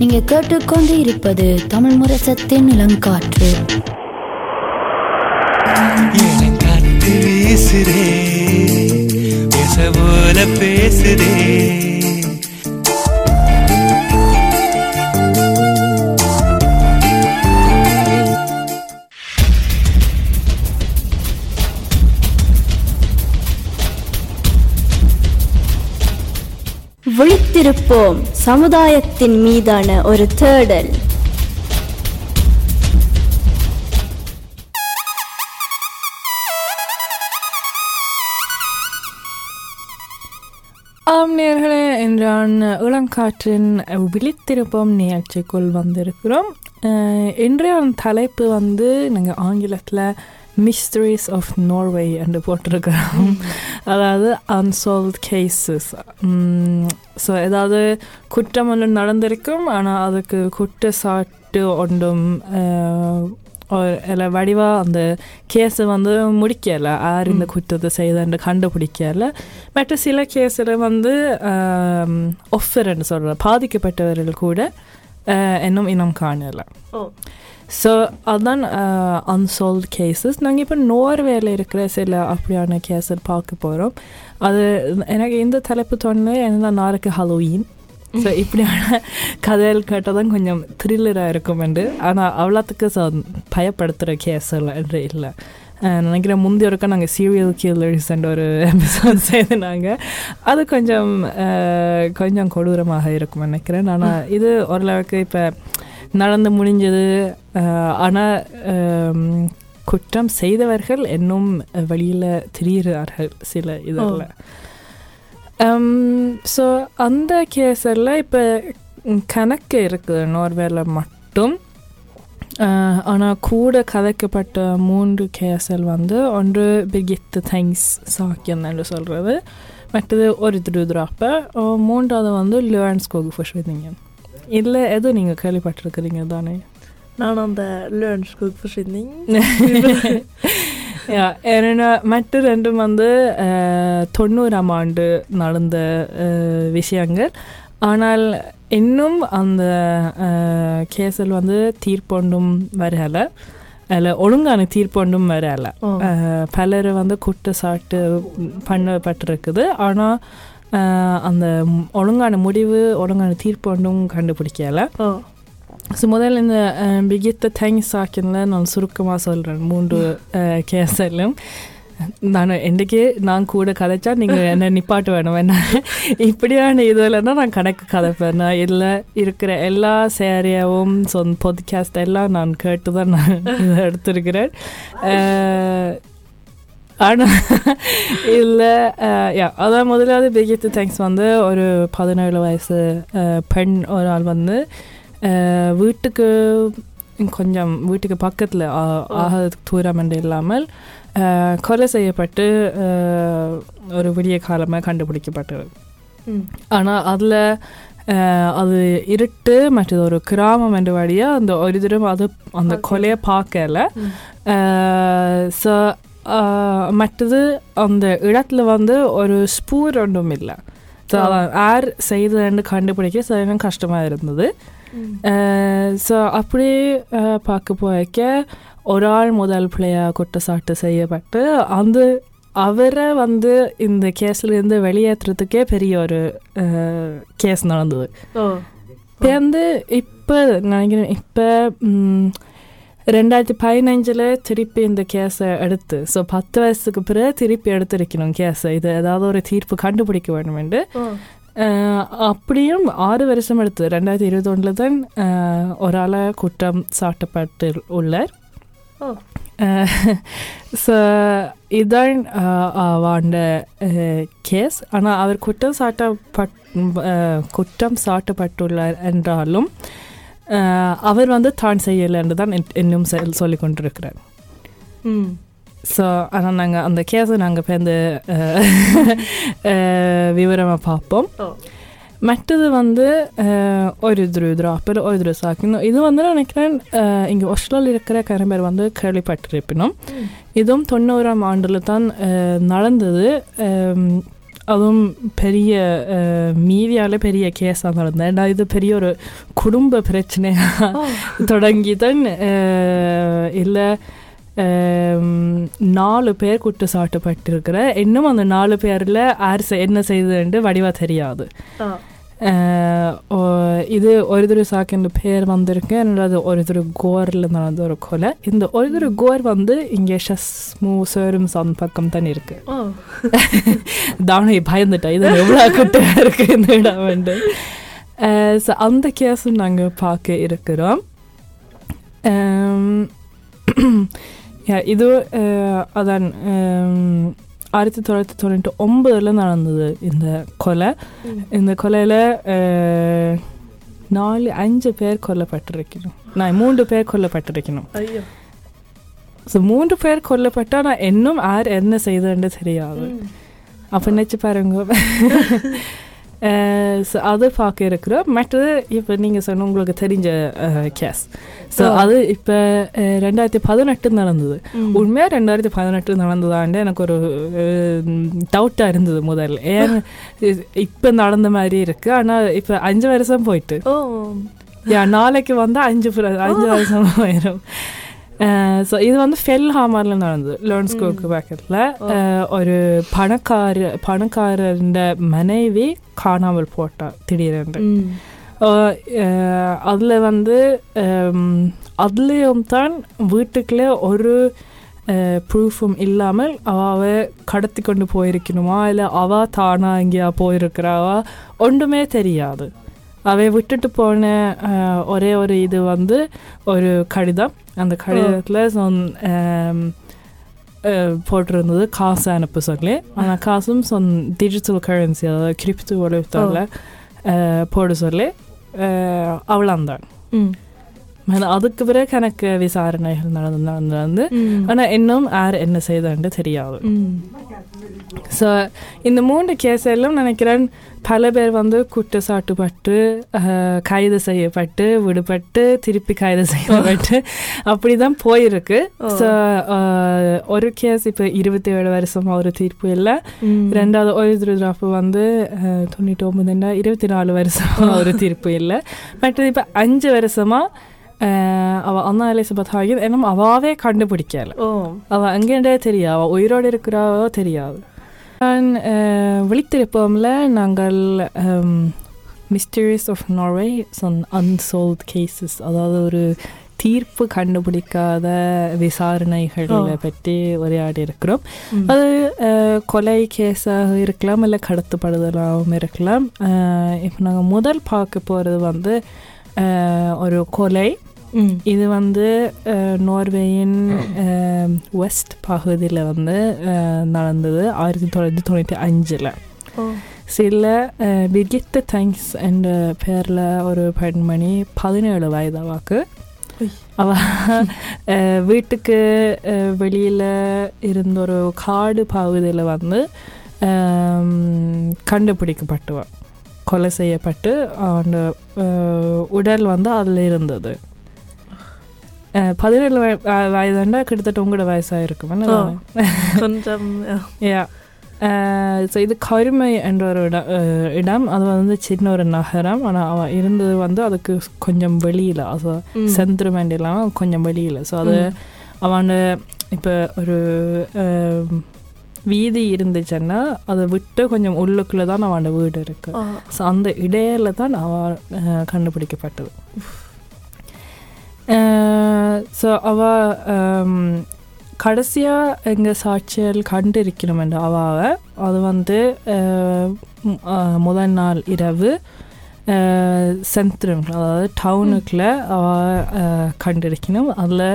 நீங்க கேட்டுக்கொண்டு இருப்பது தமிழ் முரசத்தின் இளங்காற்று. காத்து வீசுதே பேசுதே. விழித்திருப்போம் சமுதாயத்தின் மீதான ஒரு தேடல். ஆம் நேர்களே என்றான் இளங்காற்றின் விழித்திருப்போம் நிகழ்ச்சிக்குள் வந்திருக்கிறோம். அஹ், இன்றைய தலைப்பு வந்து நாங்கள் ஆங்கிலத்தில் மிஸ்ட்ரிஸ் ஆஃப் நார்வே என்று போட்டிருக்கிறோம் அதாவது அன்சால்வ் கேசஸ் ஸோ ஏதாவது குற்றம் ஒன்று நடந்திருக்கும் ஆனால் அதுக்கு குற்றச்சாட்டு ஒன்றும் இல்ல வடிவாக அந்த கேஸை வந்து முடிக்கலை. யார் இந்த குற்றத்தை செய்தன்னு கண்டுபிடிக்கல. மற்ற சில கேஸில் வந்து ஒஃபர்ன்னு சொல்கிற பாதிக்கப்பட்டவர்கள் கூட இன்னும் இனம் காணலை. ஸோ அதான் அன்சால்வ் கேசஸ் நாங்கள் இப்போ நோர்வேல இருக்கிற சில அப்படியான கேஸை பார்க்க போகிறோம் அது எனக்கு இந்த தலைப்பு தோணுது என்ன நாருக்கு ஹலோயின் ஸோ இப்படியான கதைகள் கேட்டால் தான் கொஞ்சம் த்ரில்லராக இருக்கும் என்று ஆனால் அவ்வளோத்துக்கு ஸோ பயப்படுத்துகிற கேஸ் என்று இல்லை நினைக்கிறேன் முந்தைய ஒருக்கா நாங்கள் சீரியல் கில்லர்ஸ் ஒரு எபிசோட் செய்தினாங்க அது கொஞ்சம் கொஞ்சம் கொடூரமாக இருக்கும் நினைக்கிறேன் ஆனால் இது ஓரளவுக்கு இப்போ நடந்து முடிஞ்சது. ஆனால் குற்றம் செய்தவர்கள் இன்னும் வெளியில் திரிகிறார்கள் சில இதில். ஸோ அந்த கேஸில் இப்போ கணக்கு இருக்குது நோர்வேல மட்டும். ஆனால் கூட கதைக்கப்பட்ட மூன்று கேஸல் வந்து ஒன்று பிகித்து தேங்க்ஸ் சாக்கியன் என்று சொல்கிறது மற்றது ஒரு திருதுராப்ப. மூன்றாவது வந்து லேர்ன்ஸ்கோகு ஃபர்ஸ்ட் இல்லை எதுவும் நீங்கள் கேள்விப்பட்டிருக்கிறீங்க தானே. நான் அந்த. யா ஏன்னா மற்ற ரெண்டும் வந்து தொண்ணூறாம் ஆண்டு நடந்த விஷயங்கள். ஆனால் இன்னும் அந்த கேஸில் வந்து தீர்ப்பொண்டும் வரலை. அதில் ஒழுங்கான தீர்ப்பொண்டும் வரலை. பலர் வந்து குற்றச்சாட்டு பண்ணப்பட்டிருக்குது. ஆனால் அந்த ஒழுங்கான முடிவு ஒழுங்கான தீர்ப்பொண்டும் கண்டுபிடிக்கலை. ஓ. ஸோ முதல்ல இந்த பிகித்த தேங்க்ஸ் சாக்கின்ல நான் சுருக்கமாக சொல்கிறேன் மூன்று கேஸிலும் நான் என்றைக்கு நான் கூட கதைச்சா நீங்கள் என்ன நிப்பாட்ட வேணும் என்ன? இப்படியான இதுலன்னா நான் கணக்கு கதைப்பேன். நான் இல்லை இருக்கிற எல்லா சேரியாவும் சொந்த பொட்காஸ்ட் எல்லாம் நான் கேட்டு தான் நான் இதை எடுத்திருக்கிறேன். அஹ், ஆனால் இல்லை யா அதான் முதலாவது பிகித்து தேங்க்ஸ் வந்து ஒரு பதினேழு வயசு அஹ், பெண் ஒரு ஆள் வந்து அஹ், வீட்டுக்கு கொஞ்சம் வீட்டுக்கு பக்கத்தில் ஆக தூரம் இல்லாமல் கொலை செய்யப்பட்டு ஒரு விடிய காலமாக கண்டுபிடிக்கப்பட்டது. ஆனால் அதில் அது இருட்டு மற்றது ஒரு கிராமம் என்ற வழியாக அந்த ஒரு தடவை அது அந்த கொலையை பார்க்கல. ஸோ மற்றது அந்த இடத்துல வந்து ஒரு ஸ்பூர் ஒன்றும் இல்லை ஸோ யார் செய்ததுன்னு கண்டுபிடிக்க சரியான கஷ்டமாக இருந்தது ஸோ அப்படி அஹ், பார்க்க போய்க்க ஒரு ஆள் முதல் பிள்ளையாக குற்றச்சாட்டு செய்யப்பட்டு அந்த அவரை வந்து இந்த கேஸ்லேருந்து வெளியேற்றுறதுக்கே பெரிய ஒரு கேஸ் நடந்தது இப்போ வந்து இப்போ நினைக்கிறேன் இப்போ ரெண்டாயிரத்தி பதினஞ்சில் திருப்பி இந்த கேஸை எடுத்து ஸோ பத்து வயசுக்கு பிறகு திருப்பி எடுத்திருக்கணும் கேஸை. இது ஏதாவது ஒரு தீர்ப்பு கண்டுபிடிக்க ஓ. அஹ், அப்படியும் ஆறு வருஷம் எடுத்து ரெண்டாயிரத்தி இருபத்தொன்னில் தான் அஹ், ஒரு ஆளை குற்றம் சாட்டப்பட்டு உள்ளார். ஸோ இதான் வாண்ட கேஸ் ஆனால் அவர் குற்றம் சாட்டப்பட் குற்றம் சாட்டப்பட்டுள்ளார் என்றாலும் அவர் வந்து தான் செய்யலைன்னு தான் இன்னும் சொல்லி கொண்டிருக்கிறார் ஸோ ஆனால் நாங்கள் அந்த கேஸை நாங்கள் பேருந்து விவரமாக பார்ப்போம். மற்றது வந்து ஒருத்ரு ஒரு ஒருத்ரு சாக்குன்னு இது வந்து நினைக்கிறேன் இங்கே ஒஸ்லில் இருக்கிற கரம்பேர் வந்து கேள்விப்பட்டிருப்பினோம். இதுவும் தொண்ணூறாம் ஆண்டில் தான் நடந்தது. அதுவும் பெரிய மீதியால பெரிய கேஸாக நடந்தேன் நான் இது பெரிய ஒரு குடும்ப பிரச்சனையாக தொடங்கி தான் இல்லை நாலு பேர் குற்றச்சாட்டப்பட்டிருக்கிற இன்னும் அந்த நாலு பேரில் யார் செ- என்ன செய்ததுன்னு வடிவா தெரியாது Eh, och இது ஒரு சாக்கின் பேர் வந்திருக்கு என்னது ஒரு கோரில் நடந்த ஒரு கொலை இந்த ஒரு கோர் வந்து இங்கே ஷஸ்மு சேரும் பக்கம் தான் இருக்கு. தானே பயந்துட்டேன் இது எவ்வளோ கிட்ட இருக்கு இந்த இடம் வந்து ஸோ அந்த கேஸும் நாங்கள் பார்க்க இருக்கிறோம் இது uh, அதான் ஆயிரத்தி தொள்ளாயிரத்தி தொண்ணூற்றி ஒம்பதில் நடந்தது இந்த கொலை. இந்த கொலையில் நாலு அஞ்சு பேர் கொல்லப்பட்டிருக்கணும். நான் மூன்று பேர் கொல்லப்பட்டிருக்கணும். ஸோ மூன்று பேர் கொல்லப்பட்டா நான் இன்னும் யார் என்ன செய்தேன்னு தெரியாது. அப்போ நினச்சி பாருங்க. ஸோ அது பார்க்க இருக்கிறோம். மற்றது இப்போ நீங்கள் சொன்ன உங்களுக்கு தெரிஞ்ச கேஸ் ஸோ ஆ. அது இப்போ ரெண்டாயிரத்தி பதினெட்டு நடந்தது. உண்மையாக ரெண்டாயிரத்தி பதினெட்டு நடந்ததாண்டு எனக்கு ஒரு டவுட்டாக இருந்தது முதல்ல ஏன் இப்போ நடந்த மாதிரி இருக்குது ஆனால் இப்போ அஞ்சு வருஷம் போயிட்டு. யா நாளைக்கு வந்து அஞ்சு அஞ்சு வருஷம் ஸோ இது வந்து ஃபெல் ஹாமரில் நடந்தது லேர்ன்ஸ்கோக்கு பக்கத்தில் ஒரு பணக்கார பணக்காரருடைய மனைவி காணாமல் போட்டா திடீரென்று. அதில் வந்து அதுலேயும் தான் வீட்டுக்குள்ளே ஒரு ப்ரூஃபும் இல்லாமல் அவ கடத்தி கொண்டு போயிருக்கணுமா இல்லை அவ தானா எங்கேயா போயிருக்கிறாவா ஒன்றுமே தெரியாது அவை விட்டுட்டு போன ஒரே ஒரு இது வந்து ஒரு கடிதம். அந்த கடிதத்தில் சொன் போட்டிருந்தது காசு அனுப்ப சொல்லி ஆனால் காசும் சொன் டிஜிட்டல் கரன்சி அதாவது கிரிப்டோ வலுத்தாவில் போட சொல்லி. ஆனா அதுக்கு பிறகு எனக்கு விசாரணைகள் நடந்து நடந்து நடந்து. ஆனால் இன்னும் யார் என்ன செய்தான்னு தெரியாது. ஸோ இந்த மூன்று கேஸ் எல்லாம் நினைக்கிறேன் பல பேர் வந்து குற்றச்சாட்டுப்பட்டு கைது செய்யப்பட்டு விடுபட்டு திருப்பி கைது செய்யப்பட்டு அப்படி தான் போயிருக்கு. ஸோ ஒரு கேஸ் இப்போ இருபத்தி ஏழு வருஷமா ஒரு தீர்ப்பு இல்லை. ரெண்டாவது ஒரு வந்து தொண்ணூற்றி ஒன்பதுன்னா இருபத்தி நாலு வருஷமா ஒரு தீர்ப்பு இல்லை மற்றது இப்போ அஞ்சு வருஷமா அவ அண்ணா எலிசபெத் ஹாகின் இன்னும் அவாவே கண்டுபிடிக்கல Oh. அவ அங்கேண்டே தெரியாது அவ உயிரோடு இருக்கிறாவோ தெரியாது நான் விழித்திருப்போம்ல நாங்கள் மிஸ்டரிஸ் ஆஃப் நார்வே சொன் அன்சால்வ் கேசஸ் அதாவது ஒரு தீர்ப்பு கண்டுபிடிக்காத விசாரணைகளை. பற்றி உரையாடி இருக்கிறோம். அது கொலை கேஸாக இருக்கலாம் இல்லை கடத்தப்படுதலாகவும் இருக்கலாம் இப்போ நாங்கள் முதல் பார்க்க போகிறது வந்து ஒரு கொலை. இது வந்து நார்வேயின் வெஸ்ட் பகுதியில் வந்து நடந்தது ஆயிரத்தி தொள்ளாயிரத்தி தொண்ணூற்றி அஞ்சில். சில பிர்கித்த தேங்க்ஸ் என்ற பேரில் ஒரு பெண்மணி பதினேழு வயதாவாக்கு உய். அவ வீட்டுக்கு வெளியில் இருந்த ஒரு காடு பகுதியில் வந்து அஹ், கண்டுபிடிக்கப்பட்டுவா கொலை செய்யப்பட்டு அஹ், உடல் வந்து அதில் இருந்தது. பதினேழு வய- அஹ், வயதாண்டா கிட்டத்தட்ட உங்களோட வயசாக இருக்கும். கொஞ்சம். யா ஸோ இது கருமை என்ற ஒரு இடம் இடம் அது வந்து சின்ன ஒரு நகரம் ஆனால் அவன் இருந்தது வந்து அதுக்கு கொஞ்சம் வெளியில் Mm. சென்ட்ரமெண்ட் இல்லாமல் கொஞ்சம் வெளியில் ஸோ அது. அவன் இப்போ ஒரு வீதி இருந்துச்சுன்னா அதை விட்டு கொஞ்சம் உள்ளுக்குள்ளே தான் அவன் வீடு இருக்கு Oh. ஸோ அந்த இடையில தான் அவ அஹ், கண்டுபிடிக்கப்பட்டது ஸோ அவ கடைசியாக எங்கள் சாட்சியல் கண்டிருக்கணும் என்ற அவாவை அது வந்து முதல் நாள் இரவு சென்ட்ரம் அதாவது டவுனுக்குள்ள அவ கண்டிருக்கணும் அதில்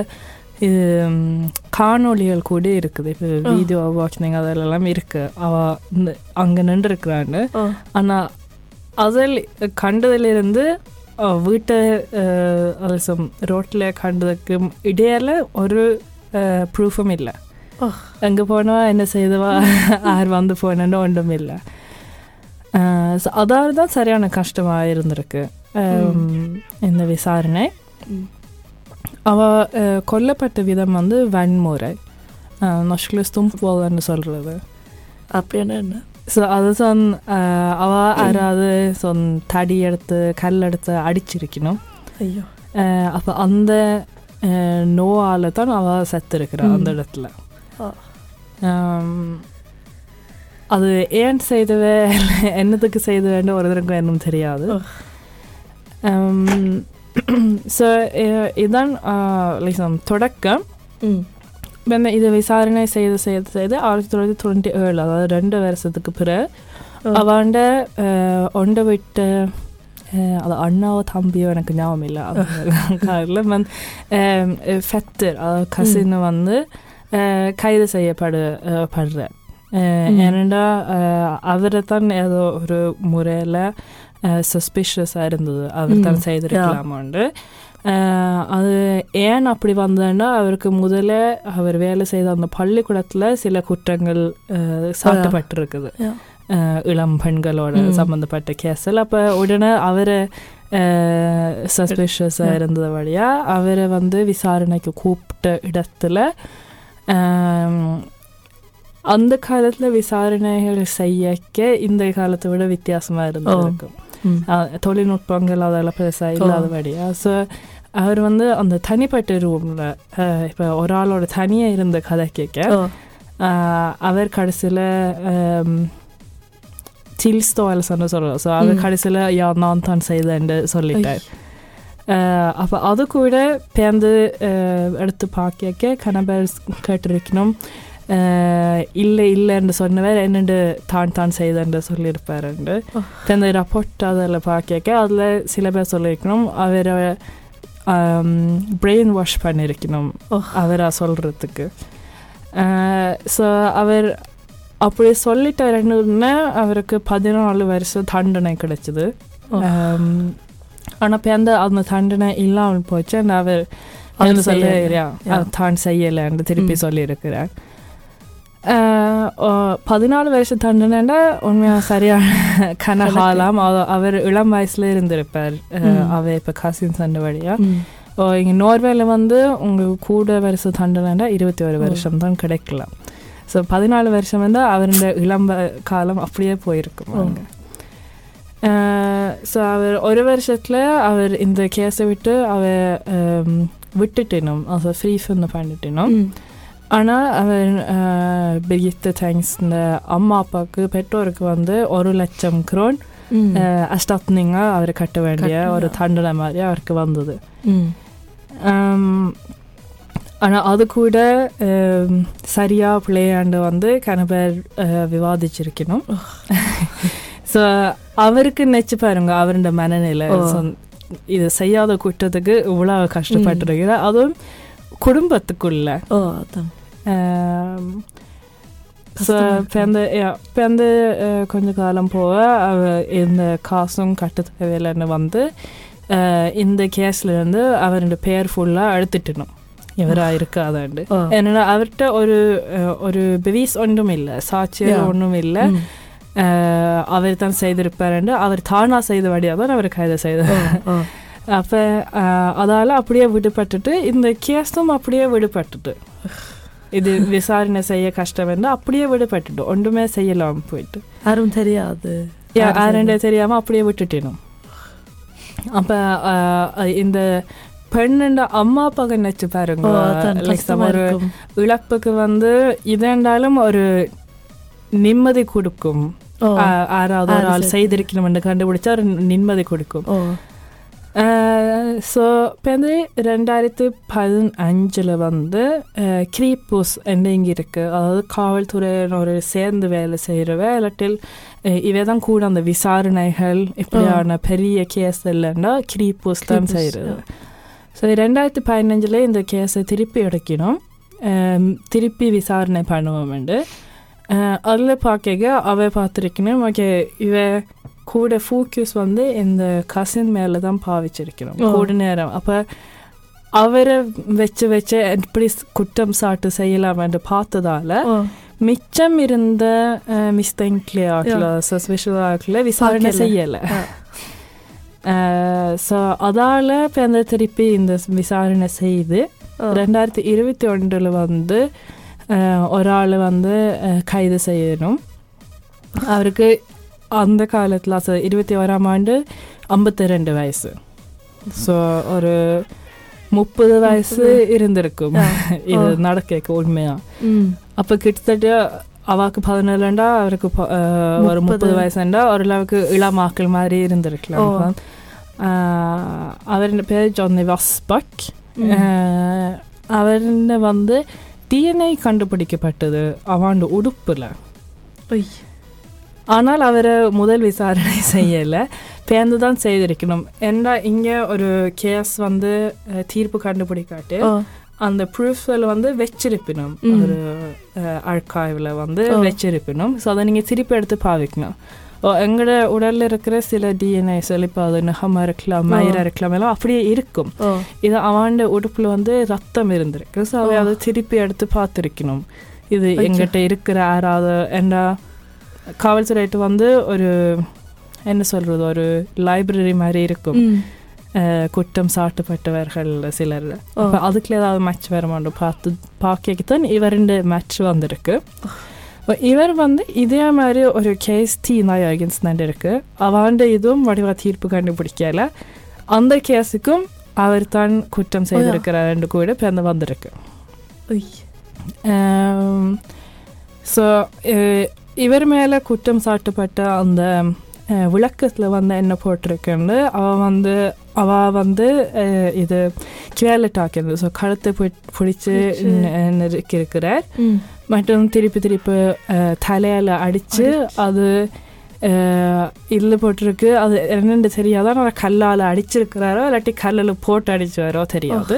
இது ம், காணொளிகள் கூட இருக்குது இப்போ வீடியோ வாட்சிங் அதெல்லாம் இருக்குது அவ இந்த அங்கே நின்றுருக்குறான்னு. ஆனால் அதில் கண்டதிலிருந்து அலசம் ரோட்டில் கண்டதுக்கு இடையில ஒரு ப்ரூஃபும் இல்லை Oh. அங்கே போனவா என்ன செய்தவா யார் வந்து போனேன்னு ஒன்றும் இல்லை அதாவது தான் சரியான கஷ்டமாக இருந்திருக்கு இந்த விசாரணை. அவ கொல்லப்பட்ட விதம் வந்து வன்முறை நொஷ்கில் ஸ்தும்பால்னு சொல்கிறது அப்படின்னா என்ன ஸோ அது சொன் அவ யாராவது சொன் தடி எடுத்து கல் எடுத்து அடிச்சிருக்கணும் ஐயோ அப்ப அந்த நோவால தான் அவ செத்துருக்கிறா ம். அந்த இடத்துல அது ஏன் செய்தவ என்னத்துக்கு செய்தவன்னு ஒரு தடவை இன்னும் தெரியாது. ஸோ இதான் liksom தொடக்கம் പിന്നെ ഇത് വിചാരണ ചെയ്ത് ചെയ്ത് ചെയ്ത് ആയിരത്തി തൊള്ളായിരത്തി തൊണ്ണൂറ്റി ഏഴ് അതായത് രണ്ട് വർഷத்துக்கு பிறகு அவண்ட ஒண்ட விட்ட அது அண்ணாவோ தம்பியோ எனக்கு ஞாபகம் இல்லை காரில் மன் ஃபெத்தர் அதாவது கசின்னு வந்து கைது செய்யப்படு படுற ஏனெண்டா அவரை தான் ஏதோ ஒரு முறையில் சஸ்பிஷியஸாக இருந்தது அவர் தான் செய்திருக்கலாமான்னு அது ஏன் அப்படி வந்ததுன்னா அவருக்கு முதல்ல அவர் வேலை செய்த அந்த பள்ளிக்கூடத்தில் சில குற்றங்கள் சாட்டப்பட்டிருக்குது. இளம் பெண்களோட. சம்மந்தப்பட்ட கேஸில். அப்போ உடனே அவரை சஸ்பிஷியஸாக. இருந்தது வழியா அவரை வந்து விசாரணைக்கு கூப்பிட்ட இடத்துல அந்த காலத்தில் விசாரணைகள் செய்யக்க இந்த காலத்தை விட வித்தியாசமாக இருந்திருக்கும் தொழில்நுட்பங்கள் அதெல்லாம் பெருசாக இல்லாதபடியா ஸோ அவர் வந்து அந்த தனிப்பட்ட ரூமில் இப்போ ஒரு ஆளோட தனியாக இருந்த கதை கேட்க அவர் கடைசியில் tillståelsen சொல்கிறோம் ஸோ அவர் ம். கடைசியில் யா நான் தான் செய்தேன்னு சொல்லிட்டார். அப்போ அது கூட பேர்ந்து எடுத்து பார்க்க கணவர் கேட்டிருக்கணும். இல்லை இல்லைன்னு சொன்னவர் என்னென்று தான் தான் செய்தேன்னு சொல்லியிருப்பாருண்டு ஓ. அந்த ரப்போர்ட் அதில் பார்க்க அதில் சில பேர் சொல்லியிருக்கணும். அவரை பிரெயின் வாஷ் பண்ணியிருக்கணும் ஓ. அவரா சொல்கிறதுக்கு ஸோ அவர் அப்படி சொல்லிட்டாருன்னு அவருக்கு பதினாலு வருஷம் தண்டனை கிடைச்சிது. ஆனால் இப்போ அந்த அந்த தண்டனை இல்லாமல் போச்சு அவர் சொல்ல. தான் செய்யலைன்னு திருப்பி. சொல்லியிருக்கிறார் பதினாலு வருஷம் தண்டனைன்னா உண்மையாக சரியான கனகாலம் அவ- அவர் இளம் வயசுல இருந்திருப்பார் ஆஹ் ம். அவ இப்போ கசின் சொன்ன வழியா ம் ஓ இங்கே நோர்வேல வந்து உங்களுக்கு கூட வருஷம் தண்டனைன்னா இருபத்தி ஒரு. வருஷம் தான் கிடைக்கலாம் ஸோ பதினாலு வருஷம் வந்து அவருடைய இளம் காலம் அப்படியே போயிருக்கும் ஓ. அங்கே ஸோ அவர் ஒரு வருஷத்தில் அவர் இந்த கேஸை விட்டு அவர் ஆம், விட்டுட்டினோம் ஃப்ரீ ஃபண்ட் பண்ணிட்டினோம் ஆனால் அவர் பிகித்த தேங்க்ஸ் இந்த அம்மா அப்பாவுக்கு பெற்றோருக்கு வந்து ஒரு லட்சம் குரோன் அஷ்டத்னிங்காக அவர் கட்ட வேண்டிய. ஒரு தண்டனை மாதிரி அவருக்கு வந்தது. ஆனால் அது கூட ஆம், சரியா பிள்ளையாண்டு வந்து கணவர் விவாதிச்சிருக்கணும். ஸோ அவருக்கு நினச்சி பாருங்க அவருடைய மனநிலை. இது செய்யாத குற்றத்துக்கு இவ்வளோ கஷ்டப்பட்டுருக்கிற அதுவும் குடும்பத்துக்குள்ள. ஓ அதான். இப்போ அஹ், கொஞ்ச காலம் போக அவ இந்த காசும் கட்ட தேவையில்லைன்னு வந்து இந்த கேஸ்ல இருந்து அவருடைய பேர் ஃபுல்லாக எடுத்துட்டணும் இவராக இருக்காதாண்டு என்னன்னா அவர்கிட்ட ஒரு ஒரு பெவிஸ் ஒன்றும் இல்லை Yeah. ஒன்றும் இல்லை. அவர் தான் செய்திருப்பாருண்டு அவர் தானா செய்த வழியாக தான் அவர் கைது செய்தார் ஓ இது விசாரணை செய்ய கஷ்டம் என்று அப்படியே விடுபட்டுட்டு ஒன்றுமே செய்யலாம் போயிட்டு யாரும் தெரியாது யாரு யாருண்டே தெரியாமல் அப்படியே விட்டுட்டினோம் அப்போ இந்த பெண்ணுண்ட அம்மா அப்பாவுக்கு நினச்சி பாருங்க ஒரு. இழப்புக்கு வந்து இதென்றாலும் ஒரு நிம்மதி கொடுக்கும் ஓ ஆ- யாராவது ஒரு ஆள். செய்திருக்கணும்னு கண்டுபிடிச்சா ஒரு நிம்மதி கொடுக்கும் ஸோ இப்போ வந்து ரெண்டாயிரத்து பதினஞ்சில் வந்து க்ரீப்பூஸ் என்ன இங்கே இருக்குது அதாவது காவல்துறையினர் சேர்ந்து வேலை செய்கிறவ இல்லாட்டில் அஹ், இவ தான் கூட அந்த விசாரணைகள் இப்படியான பெரிய கேஸ் இல்லைன்னா க்ரீப்பூஸ் தான் செய்கிறது ஸோ ரெண்டாயிரத்து பதினஞ்சில் இந்த கேஸை திருப்பி எடுக்கணும். அஹ், திருப்பி விசாரணை பண்ணுவோம்ண்டு அதில் பார்க்க அவ பார்த்துருக்கணும். ஓகே இவ கூட ஃபோக்கஸ் வந்து இந்த கசின் மேலே தான் பாவிச்சிருக்கணும் ஓ. கூட நேரம் அப்போ அவரை வச்சு வச்சு எப்படி குற்றம் சாட்டு செய்யலாம் என்று பார்த்ததால மிச்சம் இருந்த மிஸ்தங்கிலே ஆக்கல சஸ்பெஷல் ஆக்கல விசாரணை. செய்யலை. ஸோ அதால் இப்போ திருப்பி இந்த விசாரணை செய்து. ரெண்டாயிரத்தி இருபத்தி ஒன்றில் வந்து ஒரு ஆள் வந்து கைது செய்யணும் அவருக்கு அந்த காலத்தில் alltså இருபத்தி ஓராம் ஆண்டு ஐம்பத்தி ரெண்டு வயசு. ஸோ ஒரு முப்பது வயசு இருந்திருக்கும். இது நடக்க உண்மையா. அப்போ கிட்டத்தட்ட அவாக்கு பதினேழுண்டா அவருக்கு ஒரு முப்பது. வயசுண்டா ஓரளவுக்கு இளமாக்கள் மாதிரி இருந்திருக்கலாம். அவருடைய பேர் ஜானி வாஸ்பக் அவருடைய வந்து டிஎன்ஏ கண்டுபிடிக்கப்பட்டது அவன் உடுப்புல ஆனால் அவரை முதல் விசாரணை செய்யலை பேர்ந்து தான் செய்திருக்கணும் ஏன்னா இங்கே ஒரு கேஸ் வந்து தீர்ப்பு கண்டுபிடிக்காட்டு அந்த ப்ரூஃப்கள் வந்து வச்சிருப்பினும். ஒரு அர்காய்வில் வந்து. வச்சிருப்பினும் ஸோ அதை நீங்கள் திருப்பி எடுத்து பாவிக்கணும் எங்களோட உடல்ல இருக்கிற சில டிஎன்ஏ இப்போ அது நகமாக இருக்கலாம் ஓ. மயிராக இருக்கலாம் எல்லாம் அப்படியே இருக்கும் இது அவன் உடுப்புல வந்து ரத்தம் இருந்திருக்கு ஸோ ஓ. அதை திருப்பி எடுத்து பார்த்துருக்கணும் இது. எங்கிட்ட இருக்கிற யாராவது என்ன காவல்துறைட்டு வந்து ஒரு என்ன சொல்றது ஒரு லைப்ரரி மாதிரி இருக்கும். குற்றம் சாட்டப்பட்டவர்கள் சிலர். அப்ப அதுக்குள்ள ஏதாவது மேட்ச் வருமானு பார்த்து பார்க்கத்தான் இவருண்டு மேட்ச் வந்திருக்கு. இவர் வந்து இதே மாதிரி ஒரு கேஸ் டீனா யோகன்ஸ் இருக்கு. அவன் இதுவும் வடிவா தீர்ப்பு கண்டுபிடிக்கல. அந்த கேஸுக்கும் அவர் தான் குற்றம் செய்திருக்கிறார் கூட பிறந்து வந்திருக்கு. ஸோ இவர் மேலே குற்றம் சாட்டப்பட்ட அந்த விளக்கத்துல வந்து என்ன போட்டிருக்குன்னு அவ வந்து அவ வந்து இது கேலட்டாக்கிறது ஸோ கழுத்தை பிடிச்சு ம். மற்றும் திருப்பி திருப்பி தலையால அடிச்சு அது இதில் போட்டிருக்கு. அது என்னென்னு தெரியாதா? நான் கல்லால் அடிச்சிருக்கிறாரோ இல்லாட்டி கல்லில் போட்டு அடிச்சாரோ தெரியாது.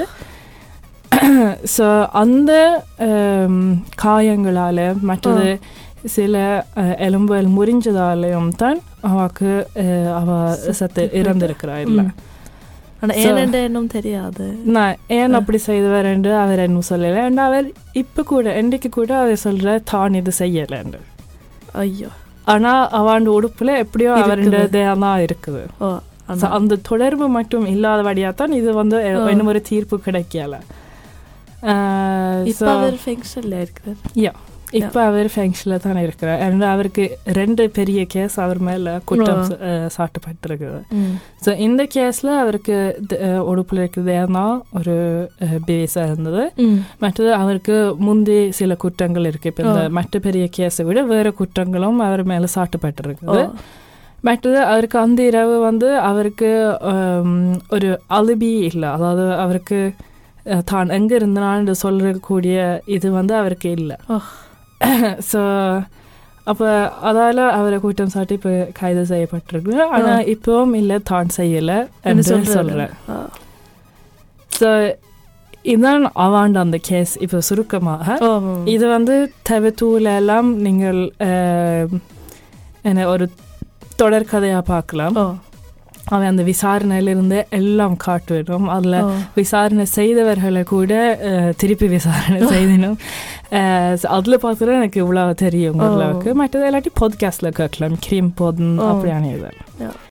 ஸோ அந்த காயங்களால மற்றது சில எலும்புகள் முறிஞ்சதாலையும் தான் அவக்கு அவ சத்து இறந்திருக்கிறா இல்லை. ம். ஆனா So- ஏனென்ற இன்னும் தெரியாது? நான் ஏன் அப்படி செய்தவரென்று அவர் என்ன சொல்லலை. and அவர் இப்போ கூட என்றைக்கு கூட அவர் சொல்ற தான் இது செய்யலைன்னு. ஐயோ. ஆனா அவன் உடுப்புல எப்படியோ அவருடைய. தான் இருக்குது. அந்த தொடர்பு மட்டும் இல்லாதபடியா தான் இது வந்து. இன்னும் ஒரு தீர்ப்பு கிடைக்கல. இப்ப அவர் ஃபங்க்ஷன்ல இருக்கிறார். இப்போ அவர் ஃபங்க்ஷனில் தான் இருக்கிறார். And அவருக்கு ரெண்டு பெரிய கேஸ் அவர் மேல குற்றம். அஹ், சாட்டப்பட்டிருக்குது. ஸோ இந்த கேஸில் அவருக்கு இருக்கிறது தான் ஒரு பேஸாக இருந்தது. ம் மற்றது அவருக்கு முந்தி சில குற்றங்கள் இருக்கு. இப்போ இந்த ஆ. மற்ற பெரிய கேஸை விட வேற குற்றங்களும் அவர் மேல சாட்டப்பட்டிருக்குது. மற்றது அவருக்கு அந்த இரவு வந்து அவருக்கு ஒரு அலிபி இல்லை. அதாவது அவருக்கு தான் எங்க இருந்தான்னு சொல்லக்கூடிய இது வந்து அவருக்கு இல்லை. ஸோ அப்போ அதால அவரை குற்றம் சாட்டி இப்போ கைது செய்யப்பட்டிருக்கு ஆனா ஆ. இப்பவும் இல்லை தான் செய்யலை என்று சொல்றேன் ஆ. ஸோ இதான் அவாண்ட அந்த கேஸ் இப்போ சுருக்கமாக இது வந்து தவித்தூல எல்லாம் நீங்கள் என்ன ஒரு தொடர்கதையா பார்க்கலாம் ஓ அவன் அந்த விசாரணையிலிருந்து எல்லாம் காட்டுவிடும் அதில் ஓ விசாரணை செய்தவர்களை கூட அஹ், திருப்பி விசாரணை செய்திடும் அதில் பார்த்துட்டு எனக்கு இவ்வளோ தெரியும் ஓ. ஓரளவுக்கு மற்றது இல்லாட்டி பாட்காஸ்டில் கேட்கலாம் கிரீம் போதும் ஓ. அப்படியான இது Ja.